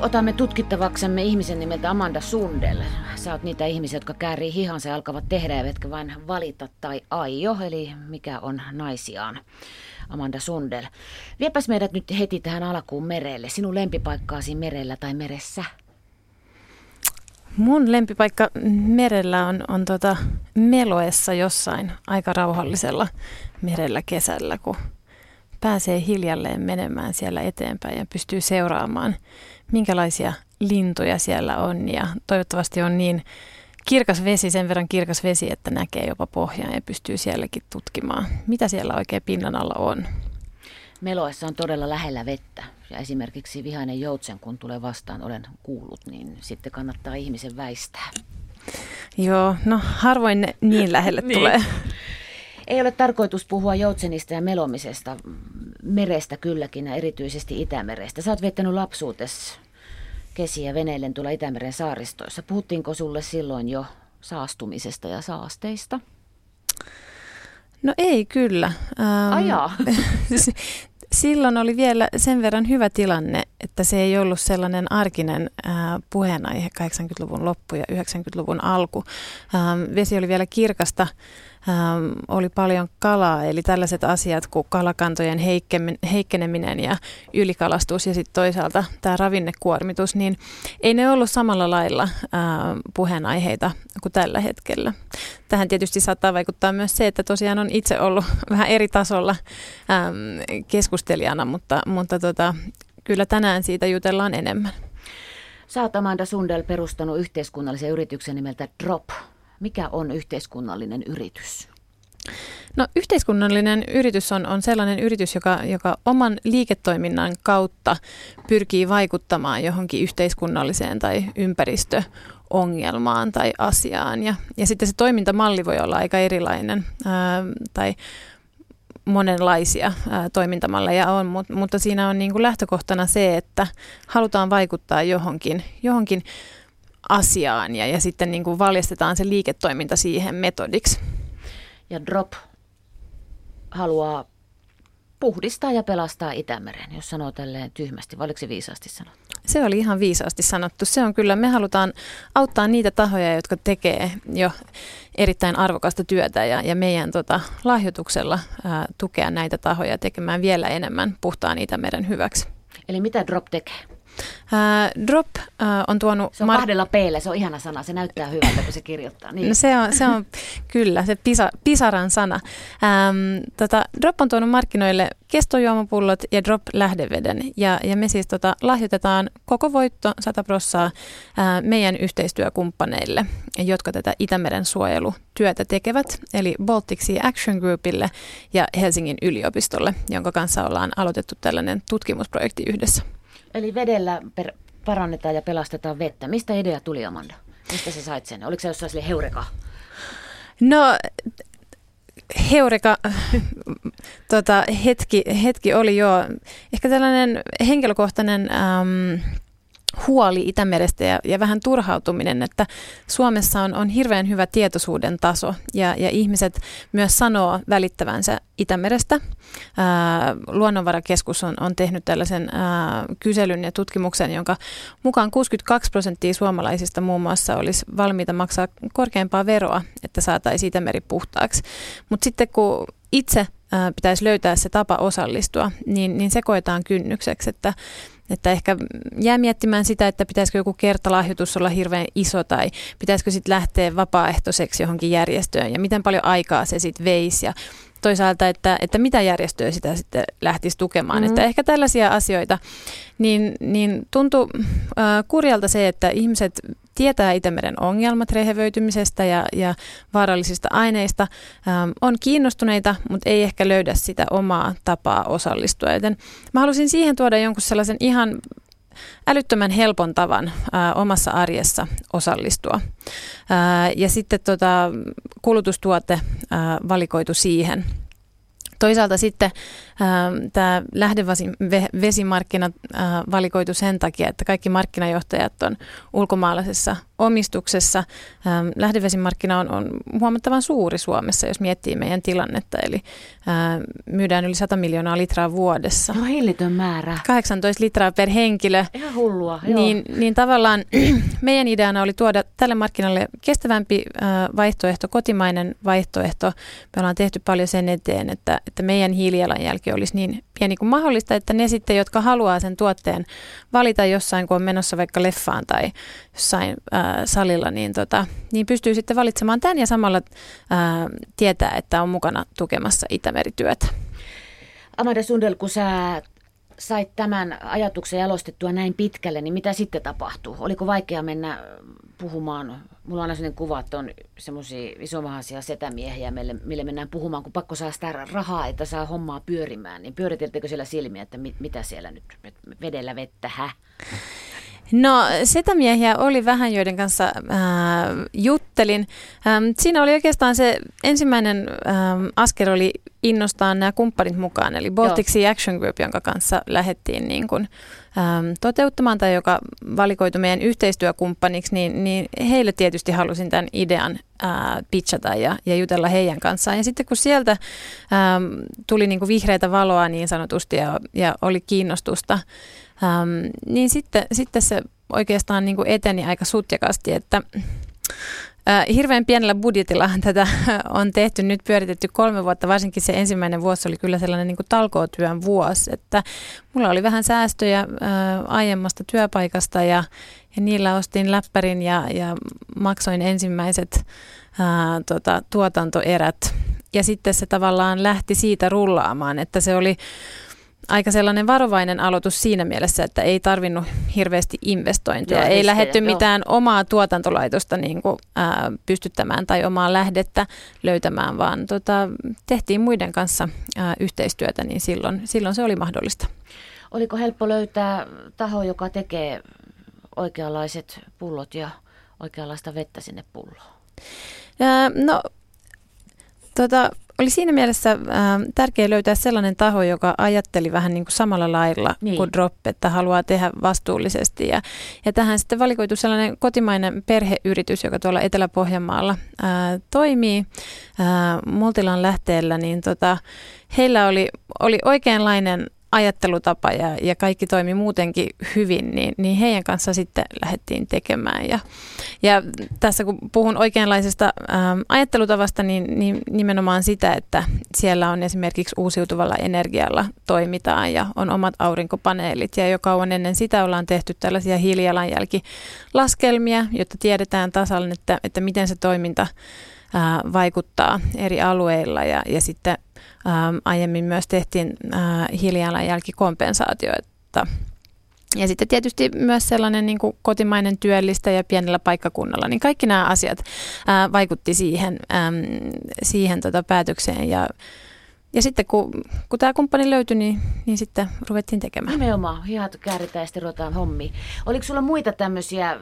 Otamme tutkittavaksemme ihmisen nimeltä Amanda Sundel. Sä oot niitä ihmisiä, jotka käärii hihansa ja alkavat tehdä, eivätkä vain valita tai aio, eli mikä on naisiaan. Amanda Sundel. Viepäs meidät nyt heti tähän alkuun merelle. Sinun lempipaikkaasi merellä tai meressä? Mun lempipaikka merellä on, on tota Meloessa jossain aika rauhallisella merellä kesällä, kun pääsee hiljalleen menemään siellä eteenpäin ja pystyy seuraamaan, minkälaisia lintuja siellä on. Ja toivottavasti on niin kirkas vesi, sen verran kirkas vesi, että näkee jopa pohjaan ja pystyy sielläkin tutkimaan, mitä siellä oikein pinnan alla on. Meloessa on todella lähellä vettä ja esimerkiksi vihainen joutsen, kun tulee vastaan, olen kuullut, niin sitten kannattaa ihmisen väistää. Joo, no harvoin ne niin lähelle niin. tulee. Ei ole tarkoitus puhua joutsenista ja melomisesta, merestä kylläkin ja erityisesti Itämerestä. Sä oot viettänyt lapsuutesi kesiä veneillen tuolla Itämeren saaristoissa. Puhuttiinko sulle silloin jo saastumisesta ja saasteista? No ei kyllä. Ähm, Ajaa. silloin oli vielä sen verran hyvä tilanne, että se ei ollut sellainen arkinen äh, puheenaihe 80-luvun loppu ja 90-luvun alku. Ähm, vesi oli vielä kirkasta ähm, oli paljon kalaa, eli tällaiset asiat kuin kalakantojen heikkeneminen ja ylikalastus ja sitten toisaalta tämä ravinnekuormitus, niin ei ne ollut samalla lailla ähm, puheenaiheita kuin tällä hetkellä. Tähän tietysti saattaa vaikuttaa myös se, että tosiaan on itse ollut vähän eri tasolla ähm, keskustelijana, mutta, mutta tota, kyllä tänään siitä jutellaan enemmän. Oot Amanda Sundel perustanut yhteiskunnallisen yrityksen nimeltä Drop – mikä on yhteiskunnallinen yritys? No yhteiskunnallinen yritys on, on sellainen yritys, joka, joka oman liiketoiminnan kautta pyrkii vaikuttamaan johonkin yhteiskunnalliseen tai ympäristöongelmaan tai asiaan. Ja, ja sitten se toimintamalli voi olla aika erilainen ää, tai monenlaisia ää, toimintamalleja on, mutta, mutta siinä on niin kuin lähtökohtana se, että halutaan vaikuttaa johonkin, johonkin asiaan ja, ja sitten niin kuin valjastetaan se liiketoiminta siihen metodiksi. Ja Drop haluaa puhdistaa ja pelastaa Itämeren, jos sanoo tälleen tyhmästi. Vai oliko se viisaasti sanottu? Se oli ihan viisaasti sanottu. Se on kyllä, me halutaan auttaa niitä tahoja, jotka tekee jo erittäin arvokasta työtä ja, ja meidän tota, lahjoituksella ää, tukea näitä tahoja tekemään vielä enemmän puhtaan Itämeren hyväksi. Eli mitä Drop tekee? Uh, drop uh, on tuonut... Se on mar- kahdella p se on ihana sana, se näyttää hyvältä, kun se kirjoittaa. Niin. No se on, se on kyllä, se pisa, pisaran sana. Um, tota, drop on tuonut markkinoille kestojuomapullot ja drop lähdeveden. Ja, ja me siis tota, lahjoitetaan koko voitto 100 prossaa uh, meidän yhteistyökumppaneille, jotka tätä Itämeren suojelutyötä tekevät. Eli Baltic Sea Action Groupille ja Helsingin yliopistolle, jonka kanssa ollaan aloitettu tällainen tutkimusprojekti yhdessä. Eli vedellä per, parannetaan ja pelastetaan vettä. Mistä idea tuli, Amanda? Mistä sä sait sen? Oliko se jossain sille heureka? No, heureka tota, hetki, hetki oli jo ehkä tällainen henkilökohtainen... Ähm, huoli Itämerestä ja, ja vähän turhautuminen, että Suomessa on, on hirveän hyvä tietoisuuden taso ja, ja ihmiset myös sanoo välittävänsä Itämerestä. Ää, Luonnonvarakeskus on, on tehnyt tällaisen ää, kyselyn ja tutkimuksen, jonka mukaan 62 prosenttia suomalaisista muun muassa olisi valmiita maksaa korkeampaa veroa, että saataisiin Itämeri puhtaaksi. Mutta sitten kun itse pitäisi löytää se tapa osallistua, niin, niin se koetaan kynnykseksi, että että ehkä jää miettimään sitä, että pitäisikö joku kertalahjoitus olla hirveän iso tai pitäisikö sitten lähteä vapaaehtoiseksi johonkin järjestöön ja miten paljon aikaa se sitten veisi ja toisaalta, että, että mitä järjestöä sitä sitten lähtisi tukemaan. Mm-hmm. Että ehkä tällaisia asioita, niin, niin tuntuu äh, kurjalta se, että ihmiset tietää Itämeren ongelmat rehevöitymisestä ja, ja vaarallisista aineista, ähm, on kiinnostuneita, mutta ei ehkä löydä sitä omaa tapaa osallistua. Joten mä halusin siihen tuoda jonkun sellaisen ihan älyttömän helpon tavan ää, omassa arjessa osallistua. Ää, ja sitten tota, kulutustuote ää, valikoitu siihen. Toisaalta sitten tämä lähdevesimarkkina valikoitu sen takia, että kaikki markkinajohtajat on ulkomaalaisessa omistuksessa. Lähdevesimarkkina on, on huomattavan suuri Suomessa, jos miettii meidän tilannetta. Eli myydään yli 100 miljoonaa litraa vuodessa. No hillitön määrä. 18 litraa per henkilö. Ihan hullua, joo. Niin, niin tavallaan meidän ideana oli tuoda tälle markkinalle kestävämpi vaihtoehto, kotimainen vaihtoehto. Me ollaan tehty paljon sen eteen, että, että meidän hiilijalanjälki olisi niin pieni kuin mahdollista, että ne sitten, jotka haluaa sen tuotteen valita jossain, kun on menossa vaikka leffaan tai jossain ää, salilla, niin, tota, niin pystyy sitten valitsemaan tämän ja samalla ää, tietää, että on mukana tukemassa Itämerityötä. Amanda Sundel, kun sä sait tämän ajatuksen jalostettua näin pitkälle, niin mitä sitten tapahtuu? Oliko vaikea mennä puhumaan? Mulla on aina sellainen kuva, että on semmoisia isomahaisia setämiehiä, mille, mille mennään puhumaan, kun pakko saa sitä rahaa, että saa hommaa pyörimään. Niin pyöriteltekö siellä silmiä, että mit, mitä siellä nyt vedellä vettä, hä? No setämiehiä oli vähän, joiden kanssa äh, juttelin. Ähm, siinä oli oikeastaan se ensimmäinen ähm, askel oli innostaa nämä kumppanit mukaan, eli Baltic Sea Action Group, jonka kanssa lähdettiin niin kuin, ähm, toteuttamaan tai joka valikoitu meidän yhteistyökumppaniksi, niin, niin heille tietysti halusin tämän idean äh, pitchata ja, ja jutella heidän kanssaan. Ja sitten kun sieltä ähm, tuli niin kuin vihreitä valoa niin sanotusti ja, ja oli kiinnostusta, Ähm, niin sitten, sitten se oikeastaan niin kuin eteni aika sutjakasti, että hirveän pienellä budjetilla tätä on tehty, nyt pyöritetty kolme vuotta, varsinkin se ensimmäinen vuosi oli kyllä sellainen niin kuin talkootyön vuosi, että mulla oli vähän säästöjä äh, aiemmasta työpaikasta ja, ja niillä ostin läppärin ja, ja maksoin ensimmäiset äh, tota, tuotantoerät. Ja sitten se tavallaan lähti siitä rullaamaan, että se oli aika sellainen varovainen aloitus siinä mielessä, että ei tarvinnut hirveästi investointeja. Joo, ei lähetty joo. mitään omaa tuotantolaitosta niin kuin, ää, pystyttämään tai omaa lähdettä löytämään, vaan tota, tehtiin muiden kanssa ää, yhteistyötä, niin silloin, silloin se oli mahdollista. Oliko helppo löytää taho, joka tekee oikeanlaiset pullot ja oikeanlaista vettä sinne pulloon? Ää, no, tota, oli siinä mielessä äh, tärkeää löytää sellainen taho, joka ajatteli vähän niin kuin samalla lailla niin. kuin Drop, että haluaa tehdä vastuullisesti. Ja, ja tähän sitten valikoitu sellainen kotimainen perheyritys, joka tuolla Etelä-Pohjanmaalla äh, toimii äh, Multilan lähteellä, niin tota, heillä oli, oli oikeanlainen ajattelutapa ja, ja kaikki toimi muutenkin hyvin, niin, niin heidän kanssa sitten lähdettiin tekemään. Ja, ja tässä kun puhun oikeanlaisesta ähm, ajattelutavasta, niin, niin nimenomaan sitä, että siellä on esimerkiksi uusiutuvalla energialla toimitaan ja on omat aurinkopaneelit. Ja jo kauan ennen sitä ollaan tehty tällaisia hiilijalanjälkilaskelmia, jotta tiedetään tasan, että, että miten se toiminta ää, vaikuttaa eri alueilla ja, ja sitten Ähm, aiemmin myös tehtiin hiilijalanjälkikompensaatioita. Ja sitten tietysti myös sellainen niin kuin kotimainen työllistä ja pienellä paikkakunnalla, niin kaikki nämä asiat ää, vaikutti siihen, siihen tota päätökseen. Ja, ja sitten kun, kun tämä kumppani löytyi, niin, niin sitten ruvettiin tekemään. Nimenomaan, hihat kääritään ja sitten ruvetaan hommiin. Oliko sulla muita tämmöisiä,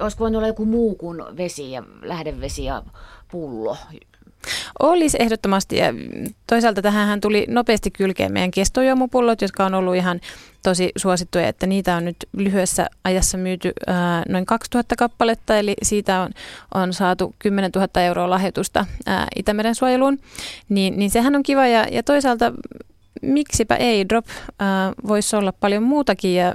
olisiko voinut olla joku muu kuin vesi ja lähdevesi ja pullo, olisi ehdottomasti ja toisaalta tähän tuli nopeasti kylkeen meidän kestojuomupullot, jotka on ollut ihan tosi suosittuja, että niitä on nyt lyhyessä ajassa myyty ää, noin 2000 kappaletta, eli siitä on, on saatu 10 000 euroa lahjoitusta ää, Itämeren suojeluun, niin, niin sehän on kiva ja, ja toisaalta miksipä ei, Drop ää, voisi olla paljon muutakin ja,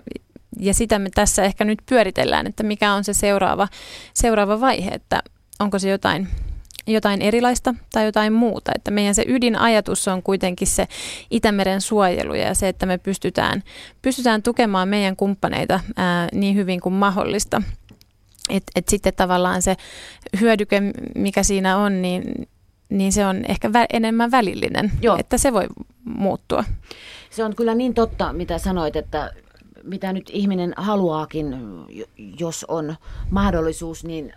ja sitä me tässä ehkä nyt pyöritellään, että mikä on se seuraava, seuraava vaihe, että onko se jotain jotain erilaista tai jotain muuta. Että meidän se ydinajatus on kuitenkin se Itämeren suojelu ja se, että me pystytään, pystytään tukemaan meidän kumppaneita ää, niin hyvin kuin mahdollista. Et, et sitten tavallaan se hyödyke, mikä siinä on, niin, niin se on ehkä vä- enemmän välillinen, Joo. että se voi muuttua. Se on kyllä niin totta, mitä sanoit, että mitä nyt ihminen haluaakin, jos on mahdollisuus, niin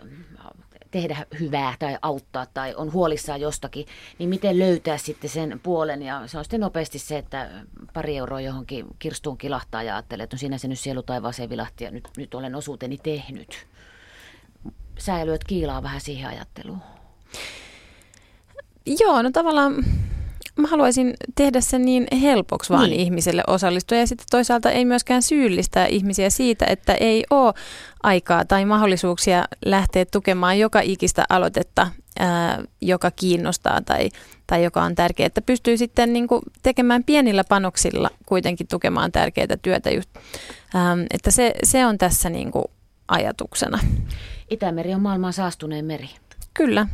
tehdä hyvää tai auttaa tai on huolissaan jostakin, niin miten löytää sitten sen puolen. Ja se on sitten nopeasti se, että pari euroa johonkin kirstuun kilahtaa ja ajattelee, että no siinä se nyt sielu taivaaseen vilahti ja nyt, nyt olen osuuteni tehnyt. Sä lyöt kiilaa vähän siihen ajatteluun. Joo, no tavallaan mä haluaisin tehdä sen niin helpoksi vaan Niin. ihmiselle osallistua ja sitten toisaalta ei myöskään syyllistää ihmisiä siitä, että ei ole aikaa tai mahdollisuuksia lähteä tukemaan joka ikistä aloitetta, ää, joka kiinnostaa tai, tai joka on tärkeää, että pystyy sitten niin kuin tekemään pienillä panoksilla kuitenkin tukemaan tärkeää työtä. Just, ähm, että se, se on tässä niin kuin ajatuksena. Itämeri on maailman saastunein meri. Kyllä,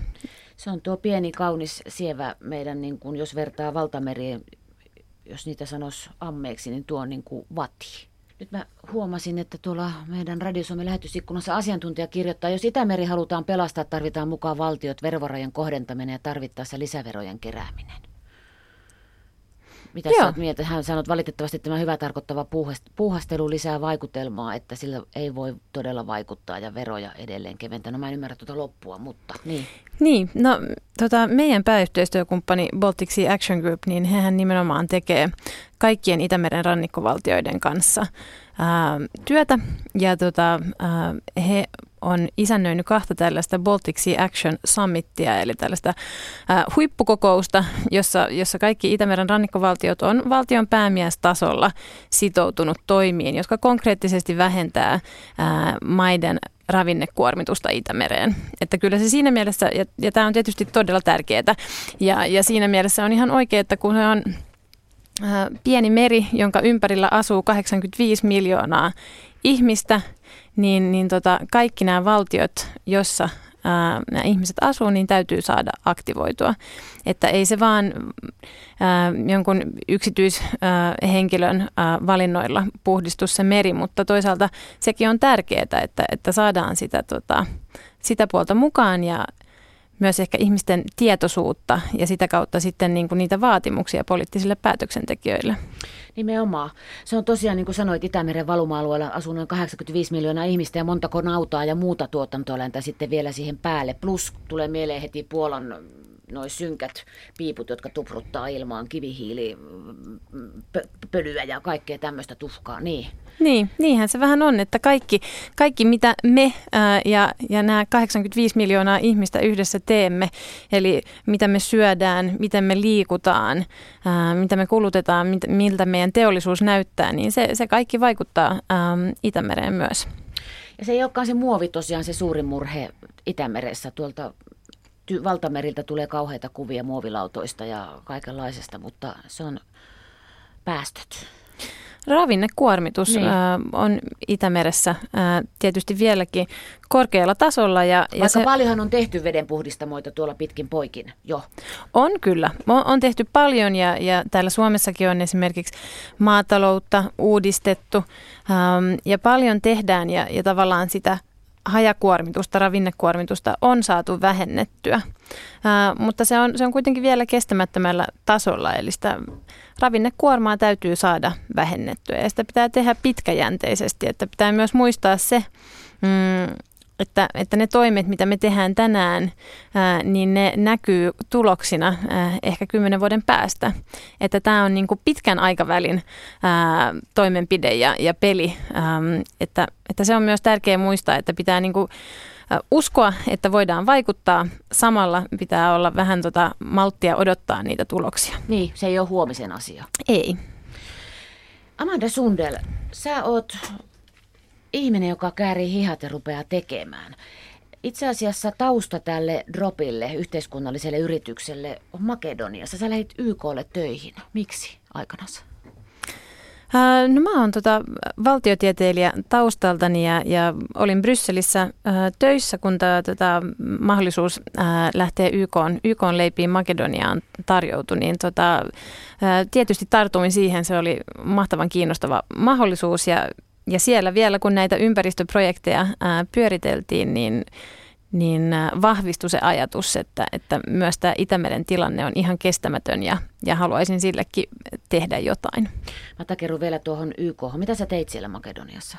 Se on tuo pieni, kaunis, sievä meidän, niin kuin, jos vertaa valtameriin, jos niitä sanoisi ammeeksi, niin tuo on niin kuin vati. Nyt mä huomasin, että tuolla meidän radiosomen lähetysikkunassa asiantuntija kirjoittaa, jos Itämeri halutaan pelastaa, tarvitaan mukaan valtiot, verovarojen kohdentaminen ja tarvittaessa lisäverojen kerääminen. Mitä Joo. sä oot mieltä? Hän sanoi, että valitettavasti tämä hyvä tarkoittava puuhast- puuhastelu lisää vaikutelmaa, että sillä ei voi todella vaikuttaa ja veroja edelleen keventää. No mä en ymmärrä tuota loppua, mutta niin. Niin, no tota, meidän pääyhteistyökumppani Baltic Sea Action Group, niin hehän nimenomaan tekee kaikkien Itämeren rannikkovaltioiden kanssa ää, työtä. Ja tota, ää, he on isännöinyt kahta tällaista Baltic Sea Action Summitia, eli tällaista ää, huippukokousta, jossa, jossa kaikki Itämeren rannikkovaltiot on valtion päämiestasolla sitoutunut toimiin, jotka konkreettisesti vähentää ää, maiden ravinnekuormitusta Itämereen. Että kyllä se siinä mielessä, ja, ja tämä on tietysti todella tärkeää, ja, ja siinä mielessä on ihan oikein, että kun se on ää, pieni meri, jonka ympärillä asuu 85 miljoonaa ihmistä, niin, niin tota, kaikki nämä valtiot, jossa ää, nämä ihmiset asuu, niin täytyy saada aktivoitua. Että ei se vaan ää, jonkun yksityishenkilön ää, valinnoilla puhdistu se meri, mutta toisaalta sekin on tärkeää, että, että saadaan sitä, tota, sitä puolta mukaan ja myös ehkä ihmisten tietoisuutta ja sitä kautta sitten niin kuin niitä vaatimuksia poliittisille päätöksentekijöille. Nimenomaan. Se on tosiaan, niin kuin sanoit, Itämeren valuma-alueella asuu noin 85 miljoonaa ihmistä ja montako nautaa ja muuta tuotantoeläintä sitten vielä siihen päälle. Plus tulee mieleen heti Puolan noin synkät piiput, jotka tupruttaa ilmaan kivihiili, pö- pölyä ja kaikkea tämmöistä tuhkaa. Niin. Niin, niinhän se vähän on, että kaikki, kaikki mitä me ää, ja, ja nämä 85 miljoonaa ihmistä yhdessä teemme, eli mitä me syödään, miten me liikutaan, ää, mitä me kulutetaan, mit, miltä meidän teollisuus näyttää, niin se, se kaikki vaikuttaa ää, Itämereen myös. Ja se ei olekaan se muovi tosiaan se suurin murhe Itämeressä. Tuolta ty- valtameriltä tulee kauheita kuvia muovilautoista ja kaikenlaisesta, mutta se on päästöt. Ravinnekuormitus Niin. ää, on Itämeressä ää, tietysti vieläkin korkealla tasolla. Ja, ja Vaikka se paljonhan on tehty vedenpuhdistamoita tuolla pitkin poikin jo. on kyllä. On, on tehty paljon ja, ja täällä Suomessakin on esimerkiksi maataloutta uudistettu äm, ja paljon tehdään ja, ja tavallaan sitä hajakuormitusta, ravinnekuormitusta on saatu vähennettyä. Ää, mutta se on, se on kuitenkin vielä kestämättömällä tasolla, eli sitä ravinnekuormaa täytyy saada vähennettyä ja sitä pitää tehdä pitkäjänteisesti, että pitää myös muistaa se, mm, että, että ne toimet, mitä me tehdään tänään, ää, niin ne näkyy tuloksina ää, ehkä kymmenen vuoden päästä. Että tämä on niin kuin pitkän aikavälin ää, toimenpide ja, ja peli. Äm, että, että se on myös tärkeää muistaa, että pitää niin kuin, ä, uskoa, että voidaan vaikuttaa. Samalla pitää olla vähän tota malttia odottaa niitä tuloksia. Niin, se ei ole huomisen asia. Ei. Amanda Sundel, sä oot ihminen, joka käärii hihat ja rupeaa tekemään. Itse asiassa tausta tälle dropille, yhteiskunnalliselle yritykselle, on Makedoniassa. Sä lähdit YKlle töihin. Miksi aikanaan? Ää, No mä oon tota valtiotieteilijä taustaltani ja, ja olin Brysselissä ää, töissä, kun tämä tota, mahdollisuus ää, lähteä YK, YK leipiin Makedoniaan tarjoutui, niin tota, ää, tietysti tartuin siihen, se oli mahtavan kiinnostava mahdollisuus ja, ja siellä vielä kun näitä ympäristöprojekteja ää, pyöriteltiin, niin niin ää, vahvistui se ajatus, että, että myös tämä Itämeren tilanne on ihan kestämätön ja, ja haluaisin sillekin tehdä jotain. Mä takerun vielä tuohon YK. Mitä sä teit siellä Makedoniassa?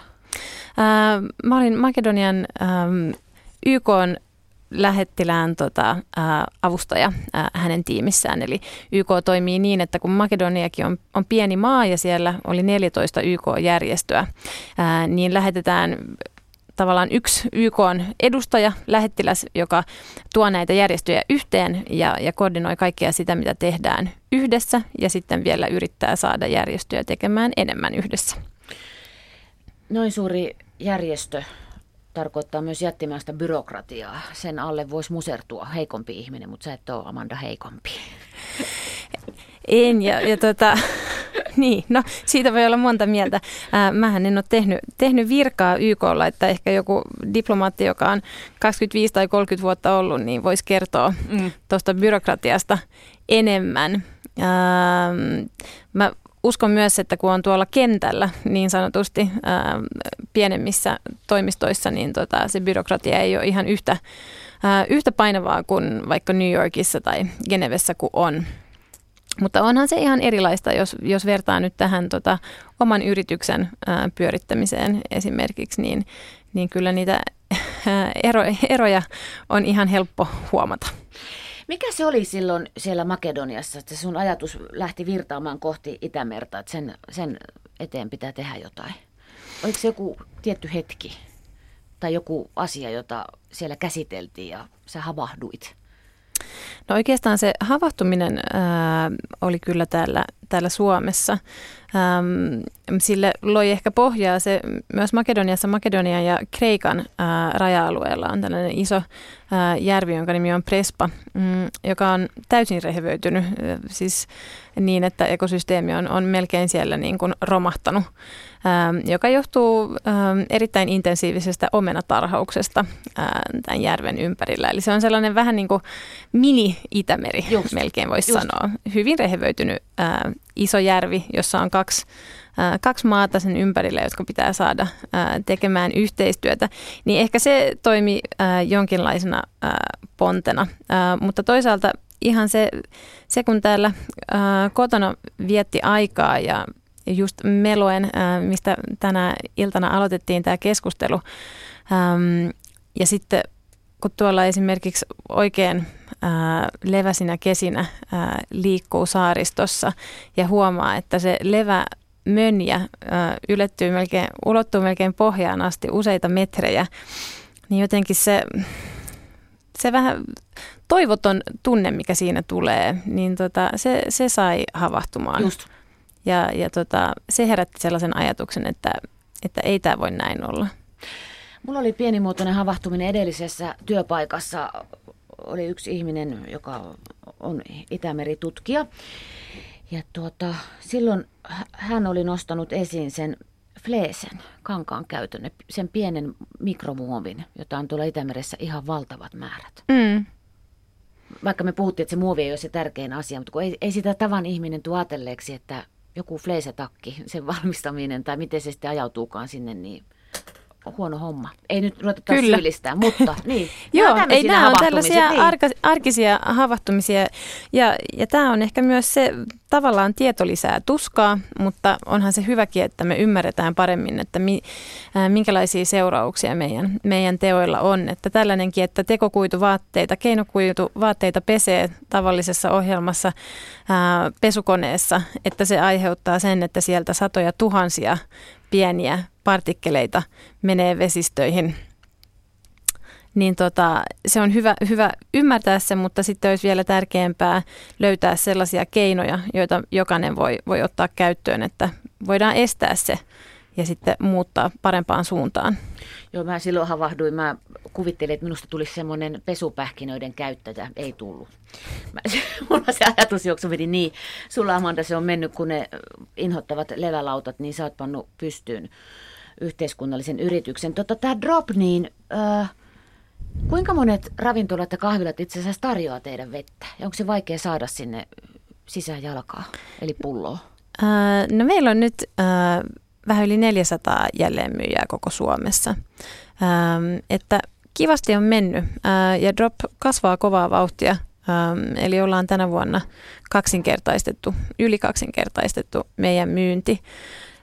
Ää, mä olin Makedonian äm, YK lähettilään tota, ää, avustaja ää, hänen tiimissään. Eli YK toimii niin, että kun Makedoniakin on, on pieni maa ja siellä oli 14 YK-järjestöä, ää, niin lähetetään tavallaan yksi YK edustaja, lähettiläs, joka tuo näitä järjestöjä yhteen ja, ja koordinoi kaikkea sitä, mitä tehdään yhdessä ja sitten vielä yrittää saada järjestöjä tekemään enemmän yhdessä. Noin suuri järjestö tarkoittaa myös jättimäistä byrokratiaa. Sen alle voisi musertua heikompi ihminen, mutta sä et ole Amanda heikompi. En, ja, ja tota, niin, no siitä voi olla monta mieltä. Ää, mähän en ole tehnyt, tehnyt virkaa YKlla, että ehkä joku diplomaatti, joka on 25 tai 30 vuotta ollut, niin voisi kertoa mm. tuosta byrokratiasta enemmän. Ää, mä uskon myös, että kun on tuolla kentällä niin sanotusti ää, pienemmissä toimistoissa, niin tota, se byrokratia ei ole ihan yhtä, ää, yhtä painavaa kuin vaikka New Yorkissa tai Genevessä kuin on. Mutta onhan se ihan erilaista, jos, jos vertaa nyt tähän tota, oman yrityksen ää, pyörittämiseen esimerkiksi, niin, niin kyllä niitä ero, eroja on ihan helppo huomata. Mikä se oli silloin siellä Makedoniassa, että sun ajatus lähti virtaamaan kohti Itämerta, että sen, sen eteen pitää tehdä jotain? Oliko se joku tietty hetki tai joku asia, jota siellä käsiteltiin ja sä havahduit? No oikeastaan se havahtuminen ää, oli kyllä täällä, täällä Suomessa. Ähm, sille loi ehkä pohjaa se myös Makedoniassa, Makedonian ja Kreikan ää, raja-alueella on tällainen iso ää, järvi, jonka nimi on Prespa, mm, joka on täysin rehevöitynyt, siis niin, että ekosysteemi on, on melkein siellä niin kuin romahtanut, ää, joka johtuu ää, erittäin intensiivisestä omenatarhauksesta ää, tämän järven ympärillä. Eli se on sellainen vähän niin kuin mini-Itämeri, just, melkein voisi sanoa. Hyvin rehevöitynyt ää, iso järvi, jossa on kaksi kaksi maata sen ympärillä, jotka pitää saada tekemään yhteistyötä, niin ehkä se toimi jonkinlaisena pontena. Mutta toisaalta ihan se, se kun täällä kotona vietti aikaa ja just meloen, mistä tänä iltana aloitettiin tämä keskustelu, ja sitten kun tuolla esimerkiksi oikein ää, leväsinä kesinä ää, liikkuu saaristossa ja huomaa, että se levä mönjä ää, ylettyy melkein, ulottuu melkein pohjaan asti useita metrejä, niin jotenkin se, se vähän toivoton tunne, mikä siinä tulee, niin tota, se, se sai havahtumaan. Just. Ja, ja tota, se herätti sellaisen ajatuksen, että, että ei tämä voi näin olla. Mulla oli pienimuotoinen havahtuminen edellisessä työpaikassa. Oli yksi ihminen, joka on Itämeri-tutkija. Ja tuota, silloin hän oli nostanut esiin sen fleesen, kankaan käytön, sen pienen mikromuovin, jota on tuolla Itämeressä ihan valtavat määrät. Mm. Vaikka me puhuttiin, että se muovi ei ole se tärkein asia, mutta kun ei, ei sitä tavan ihminen tuotelleeksi, että joku fleesetakki, sen valmistaminen tai miten se sitten ajautuukaan sinne, niin huono homma. Ei nyt ruveta Kyllä. syyllistää, mutta niin. Joo, ei nämä on tällaisia niin. arka, arkisia havahtumisia ja, ja tämä on ehkä myös se tavallaan tieto lisää tuskaa, mutta onhan se hyväkin, että me ymmärretään paremmin, että mi, äh, minkälaisia seurauksia meidän, meidän teoilla on. Että tällainenkin, että tekokuituvaatteita, keinokuituvaatteita pesee tavallisessa ohjelmassa ää, pesukoneessa, että se aiheuttaa sen, että sieltä satoja tuhansia pieniä partikkeleita menee vesistöihin. Niin tota, se on hyvä, hyvä ymmärtää se, mutta sitten olisi vielä tärkeämpää löytää sellaisia keinoja, joita jokainen voi, voi ottaa käyttöön, että voidaan estää se ja sitten muuttaa parempaan suuntaan. Joo, mä silloin havahduin. Mä kuvittelin, että minusta tulisi semmoinen pesupähkinöiden käyttäjä. Ei tullut. Mä, mulla se ajatusjuoksu meni niin. Sulla Amanda se on mennyt, kun ne inhottavat levälautat, niin sä oot pannut pystyyn yhteiskunnallisen yrityksen. Tota, tämä Drop, niin äh, kuinka monet ravintolat ja kahvilat itse asiassa tarjoaa teidän vettä? Ja onko se vaikea saada sinne sisään jalkaa, eli pulloa? Äh, no meillä on nyt äh, vähän yli 400 jälleenmyyjää koko Suomessa. Ähm, että kivasti on mennyt äh, ja Drop kasvaa kovaa vauhtia. Ähm, eli ollaan tänä vuonna kaksinkertaistettu, yli kaksinkertaistettu meidän myynti.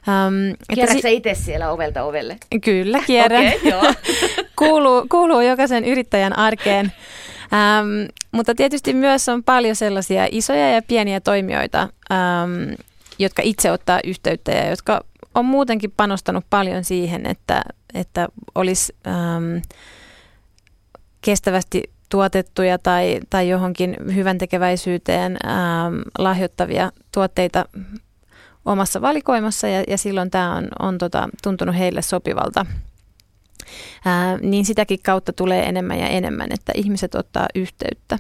Um, Kierrätkö si- itse siellä ovelta ovelle? Kyllä, kierrän. Okay, joo. kuuluu, kuuluu jokaisen yrittäjän arkeen. Um, mutta tietysti myös on paljon sellaisia isoja ja pieniä toimijoita, um, jotka itse ottaa yhteyttä ja jotka on muutenkin panostanut paljon siihen, että, että olisi äm, kestävästi tuotettuja tai, tai johonkin hyvän tekeväisyyteen äm, lahjoittavia tuotteita omassa valikoimassa ja, ja silloin tämä on, on tota, tuntunut heille sopivalta. Ää, niin sitäkin kautta tulee enemmän ja enemmän, että ihmiset ottaa yhteyttä.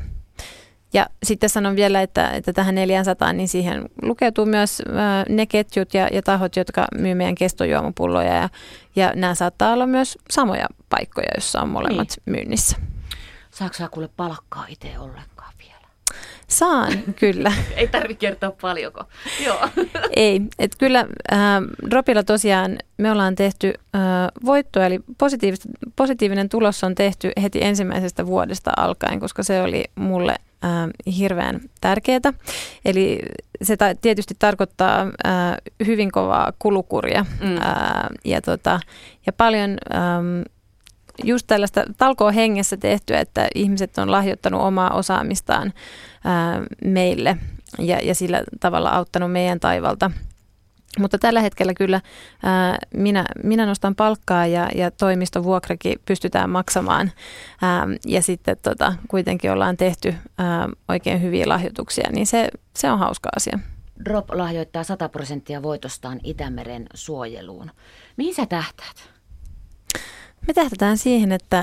Ja sitten sanon vielä, että, että tähän 400, niin siihen lukeutuu myös ne ketjut ja, ja tahot, jotka myy meidän kestojuomapulloja. Ja, ja nämä saattaa olla myös samoja paikkoja, joissa on molemmat niin. myynnissä. Saako sä kuule palkkaa itse ollenkaan vielä? Saan, kyllä. Ei tarvitse kertoa paljonko. Joo. Ei, että kyllä äh, Dropilla tosiaan me ollaan tehty äh, voittoa, eli positiivinen tulos on tehty heti ensimmäisestä vuodesta alkaen, koska se oli mulle äh, hirveän tärkeää. Eli se ta- tietysti tarkoittaa äh, hyvin kovaa kulukuria mm. äh, ja, tota, ja paljon... Ähm, just tällaista talkoon hengessä tehty, että ihmiset on lahjoittanut omaa osaamistaan ää, meille ja, ja sillä tavalla auttanut meidän taivalta. Mutta tällä hetkellä kyllä ää, minä, minä nostan palkkaa ja, ja toimistovuokrakin pystytään maksamaan. Ää, ja sitten tota, kuitenkin ollaan tehty ää, oikein hyviä lahjoituksia, niin se, se on hauska asia. Drop lahjoittaa 100 prosenttia voitostaan Itämeren suojeluun. Mihin sä tähtäät? Me tähdätään siihen, että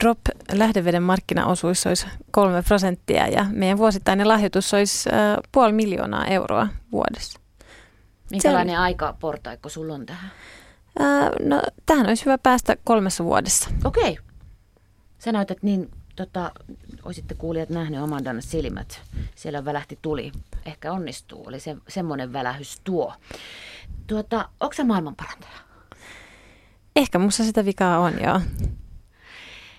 drop lähdeveden markkinaosuus olisi kolme prosenttia ja meidän vuosittainen lahjoitus olisi puoli miljoonaa euroa vuodessa. Minkälainen on... aikaportaikko sulla on tähän? Ää, no, tähän olisi hyvä päästä kolmessa vuodessa. Okei. Okay. Sä näytät niin, tota, olisitte kuulijat nähneet Amandan silmät. Siellä välähti tuli. Ehkä onnistuu. Oli se, semmoinen välähys tuo. Tuota, onko se maailmanparantaja? Ehkä musta sitä vikaa on, joo.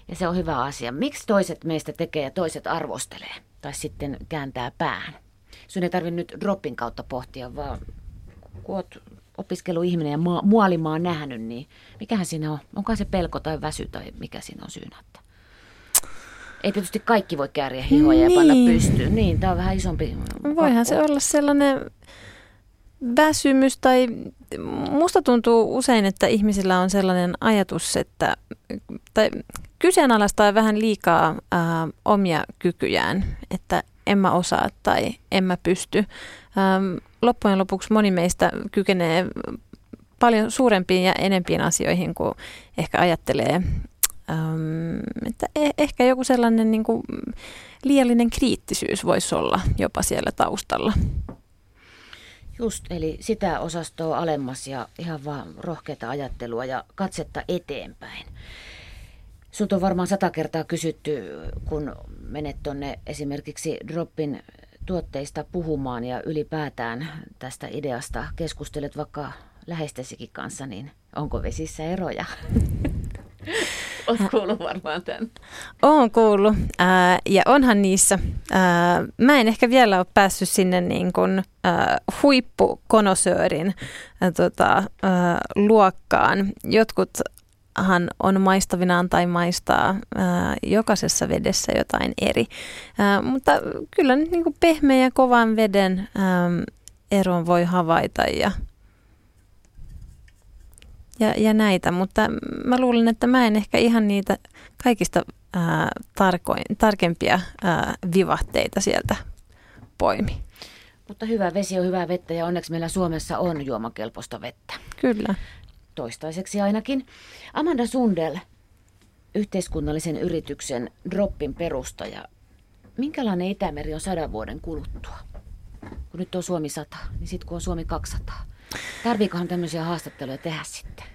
Ja se on hyvä asia. Miksi toiset meistä tekee ja toiset arvostelee? Tai sitten kääntää pään? Sun ei tarvitse nyt droppin kautta pohtia, vaan kun oot opiskeluihminen ja muolimaa nähnyt, niin mikähän siinä on? Onko se pelko tai väsy tai mikä siinä on syynä? Ei tietysti kaikki voi kääriä hihoja niin. ja panna niin. pystyyn. Niin, tämä on vähän isompi. Voihan se olla sellainen väsymys tai musta tuntuu usein, että ihmisillä on sellainen ajatus, että tai kyseenalaistaa vähän liikaa ää, omia kykyjään, että en mä osaa tai en mä pysty. Ähm, loppujen lopuksi moni meistä kykenee paljon suurempiin ja enempiin asioihin kuin ehkä ajattelee. Ähm, että e- ehkä joku sellainen niin kuin liiallinen kriittisyys voisi olla jopa siellä taustalla. Just, eli sitä osastoa alemmas ja ihan vaan rohkeata ajattelua ja katsetta eteenpäin. Sut on varmaan sata kertaa kysytty, kun menet tuonne esimerkiksi Droppin tuotteista puhumaan ja ylipäätään tästä ideasta keskustelet vaikka läheistesikin kanssa, niin onko vesissä eroja? Olet kuullut varmaan tämän. Olen kuullut ää, ja onhan niissä. Ää, mä en ehkä vielä ole päässyt sinne niin kuin, ää, huippukonosöörin ää, tota, ää, luokkaan. Jotkut hän on maistavinaan tai maistaa ää, jokaisessa vedessä jotain eri. Ää, mutta kyllä nyt niin kuin pehmeä ja kovan veden ää, eron voi havaita ja ja, ja näitä, mutta mä luulen, että mä en ehkä ihan niitä kaikista ää, tarkoin, tarkempia ää, vivahteita sieltä poimi. Mutta hyvä vesi on hyvää vettä ja onneksi meillä Suomessa on juomakelpoista vettä. Kyllä. Toistaiseksi ainakin. Amanda Sundel, yhteiskunnallisen yrityksen Droppin perustaja. Minkälainen Itämeri on sadan vuoden kuluttua? Kun nyt on Suomi 100, niin sitten kun on Suomi 200. Tarviikohan tämmöisiä haastatteluja tehdä sitten?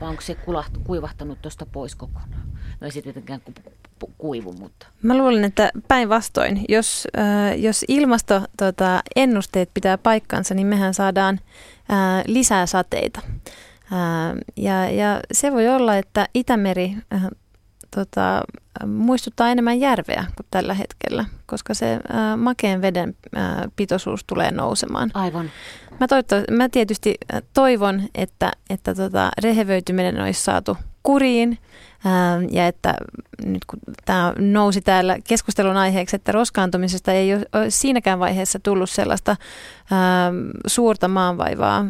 Vai onko se kulahtu, kuivahtanut tuosta pois kokonaan? No ei sitten tietenkään ku, ku, kuivu, mutta... Mä luulen, että päinvastoin. Jos, äh, jos ilmastoennusteet tota, pitää paikkansa, niin mehän saadaan äh, lisää sateita. Äh, ja, ja se voi olla, että Itämeri äh, tota, muistuttaa enemmän järveä kuin tällä hetkellä, koska se äh, makeen veden äh, pitoisuus tulee nousemaan. Aivan. Mä, mä tietysti toivon, että, että tota, rehevöityminen olisi saatu kuriin äh, ja että nyt kun tämä nousi täällä keskustelun aiheeksi, että roskaantumisesta ei ole siinäkään vaiheessa tullut sellaista äh, suurta maanvaivaa.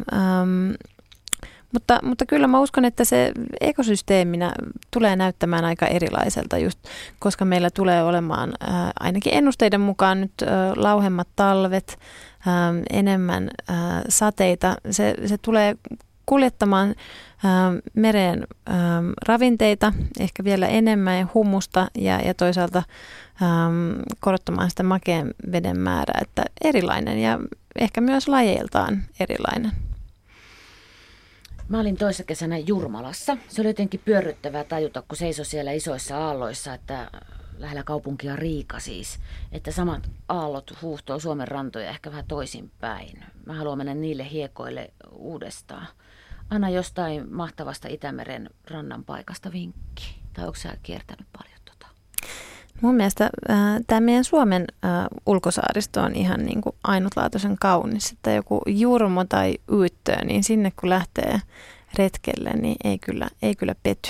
Mutta, mutta kyllä mä uskon, että se ekosysteeminä tulee näyttämään aika erilaiselta just, koska meillä tulee olemaan ää, ainakin ennusteiden mukaan nyt ää, lauhemmat talvet, ää, enemmän ää, sateita. Se, se tulee kuljettamaan ää, mereen ää, ravinteita, ehkä vielä enemmän ja humusta ja, ja toisaalta ää, korottamaan sitä makeen veden määrää, että erilainen ja ehkä myös lajeiltaan erilainen. Mä olin toissa kesänä Jurmalassa. Se oli jotenkin pyörryttävää tajuta, kun seisoi siellä isoissa aalloissa, että lähellä kaupunkia Riika siis, että samat aallot huuhtoo Suomen rantoja ehkä vähän toisinpäin. Mä haluan mennä niille hiekoille uudestaan. Anna jostain mahtavasta Itämeren rannan paikasta vinkki. Tai onko sä kiertänyt paljon? Mun mielestä äh, tämä meidän Suomen äh, ulkosaaristo on ihan niin kuin ainutlaatuisen kaunis. Että joku Jurmo tai Yyttö, niin sinne kun lähtee retkelle, niin ei kyllä, ei kyllä pety.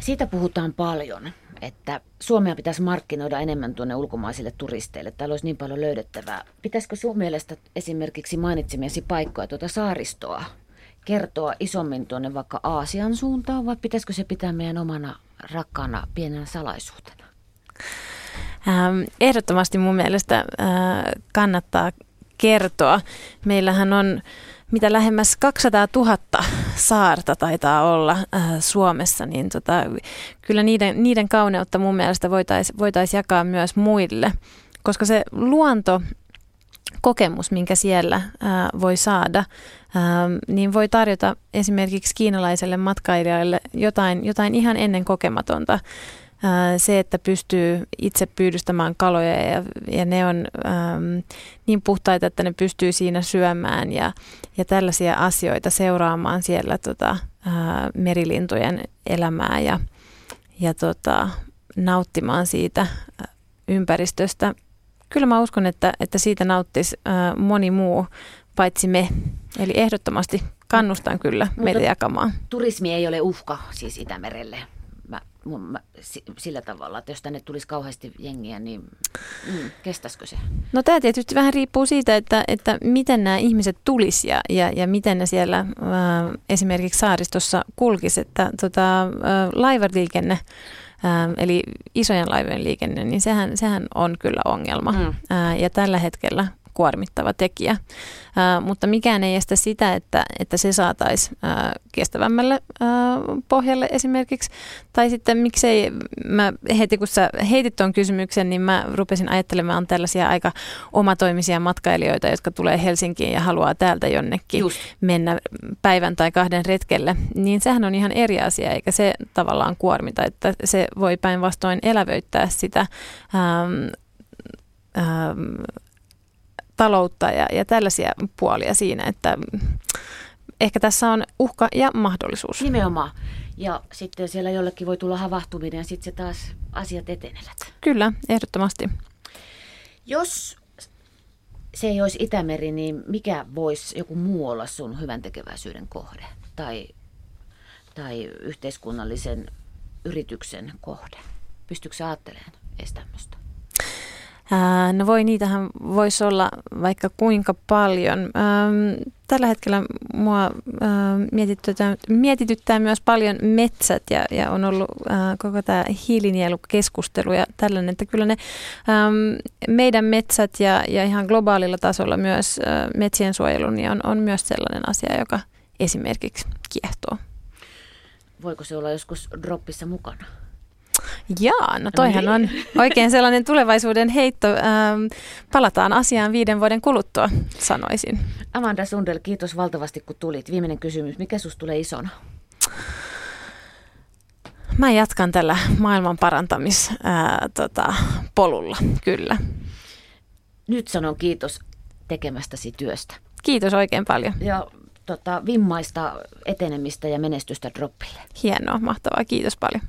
Siitä puhutaan paljon, että Suomea pitäisi markkinoida enemmän tuonne ulkomaisille turisteille. Täällä olisi niin paljon löydettävää. Pitäisikö sun mielestä esimerkiksi mainitsemiesi paikkoja tuota saaristoa kertoa isommin tuonne vaikka Aasian suuntaan vai pitäisikö se pitää meidän omana rakkaana pienenä salaisuutena? Ähm, ehdottomasti mun mielestä äh, kannattaa kertoa. Meillähän on mitä lähemmäs 200 000 saarta taitaa olla äh, Suomessa, niin tota, kyllä niiden, niiden kauneutta mun mielestä voitaisiin voitais jakaa myös muille, koska se luonto kokemus, minkä siellä ää, voi saada, ää, niin voi tarjota esimerkiksi kiinalaiselle matkailijalle jotain, jotain ihan ennen kokematonta. Ää, se, että pystyy itse pyydystämään kaloja ja, ja ne on ää, niin puhtaita, että ne pystyy siinä syömään ja, ja tällaisia asioita seuraamaan siellä tota, ää, merilintujen elämää ja, ja tota, nauttimaan siitä ympäristöstä kyllä mä uskon, että, että siitä nauttisi äh, moni muu paitsi me. Eli ehdottomasti kannustan kyllä Mutta meitä jakamaan. Turismi ei ole uhka siis Itämerelle. Mä, mä, sillä tavalla, että jos tänne tulisi kauheasti jengiä, niin mm, kestäisikö se? No tämä tietysti vähän riippuu siitä, että, että miten nämä ihmiset tulisi ja, ja, ja miten ne siellä äh, esimerkiksi saaristossa kulkisi. Että tota, äh, laivaliikenne Ähm, eli isojen laivojen liikenne, niin sehän, sehän on kyllä ongelma. Mm. Äh, ja tällä hetkellä kuormittava tekijä. Ää, mutta mikään ei estä sitä, että, että se saataisiin kestävämmälle ää, pohjalle esimerkiksi. Tai sitten miksei, mä heti kun sä heitit tuon kysymyksen, niin mä rupesin ajattelemaan tällaisia aika omatoimisia matkailijoita, jotka tulee Helsinkiin ja haluaa täältä jonnekin Just. mennä päivän tai kahden retkelle. Niin sehän on ihan eri asia, eikä se tavallaan kuormita, että se voi päinvastoin elävöittää sitä ähm, ähm, taloutta ja, ja tällaisia puolia siinä, että ehkä tässä on uhka ja mahdollisuus. Nimenomaan. Ja sitten siellä jollekin voi tulla havahtuminen ja sitten se taas asiat etenevät. Kyllä, ehdottomasti. Jos se ei olisi Itämeri, niin mikä voisi joku muu olla sun hyvän tekeväisyyden kohde tai, tai yhteiskunnallisen yrityksen kohde? Pystyykö ajattelemaan edes tämmöistä? No voi, niitähän voisi olla vaikka kuinka paljon. Tällä hetkellä mua mietityttää, mietityttää myös paljon metsät ja, ja on ollut koko tämä hiilinielukeskustelu ja tällainen, että kyllä ne meidän metsät ja, ja ihan globaalilla tasolla myös metsien suojelu niin on, on myös sellainen asia, joka esimerkiksi kiehtoo. Voiko se olla joskus droppissa mukana? Jaa, no toihan no niin. on oikein sellainen tulevaisuuden heitto. Ähm, palataan asiaan viiden vuoden kuluttua, sanoisin. Amanda Sundel, kiitos valtavasti kun tulit. Viimeinen kysymys, mikä sus tulee isona? Mä jatkan tällä maailman parantamispolulla, tota, polulla, kyllä. Nyt sanon kiitos tekemästäsi työstä. Kiitos oikein paljon. Ja tota, vimmaista etenemistä ja menestystä droppille. Hienoa, mahtavaa. Kiitos paljon.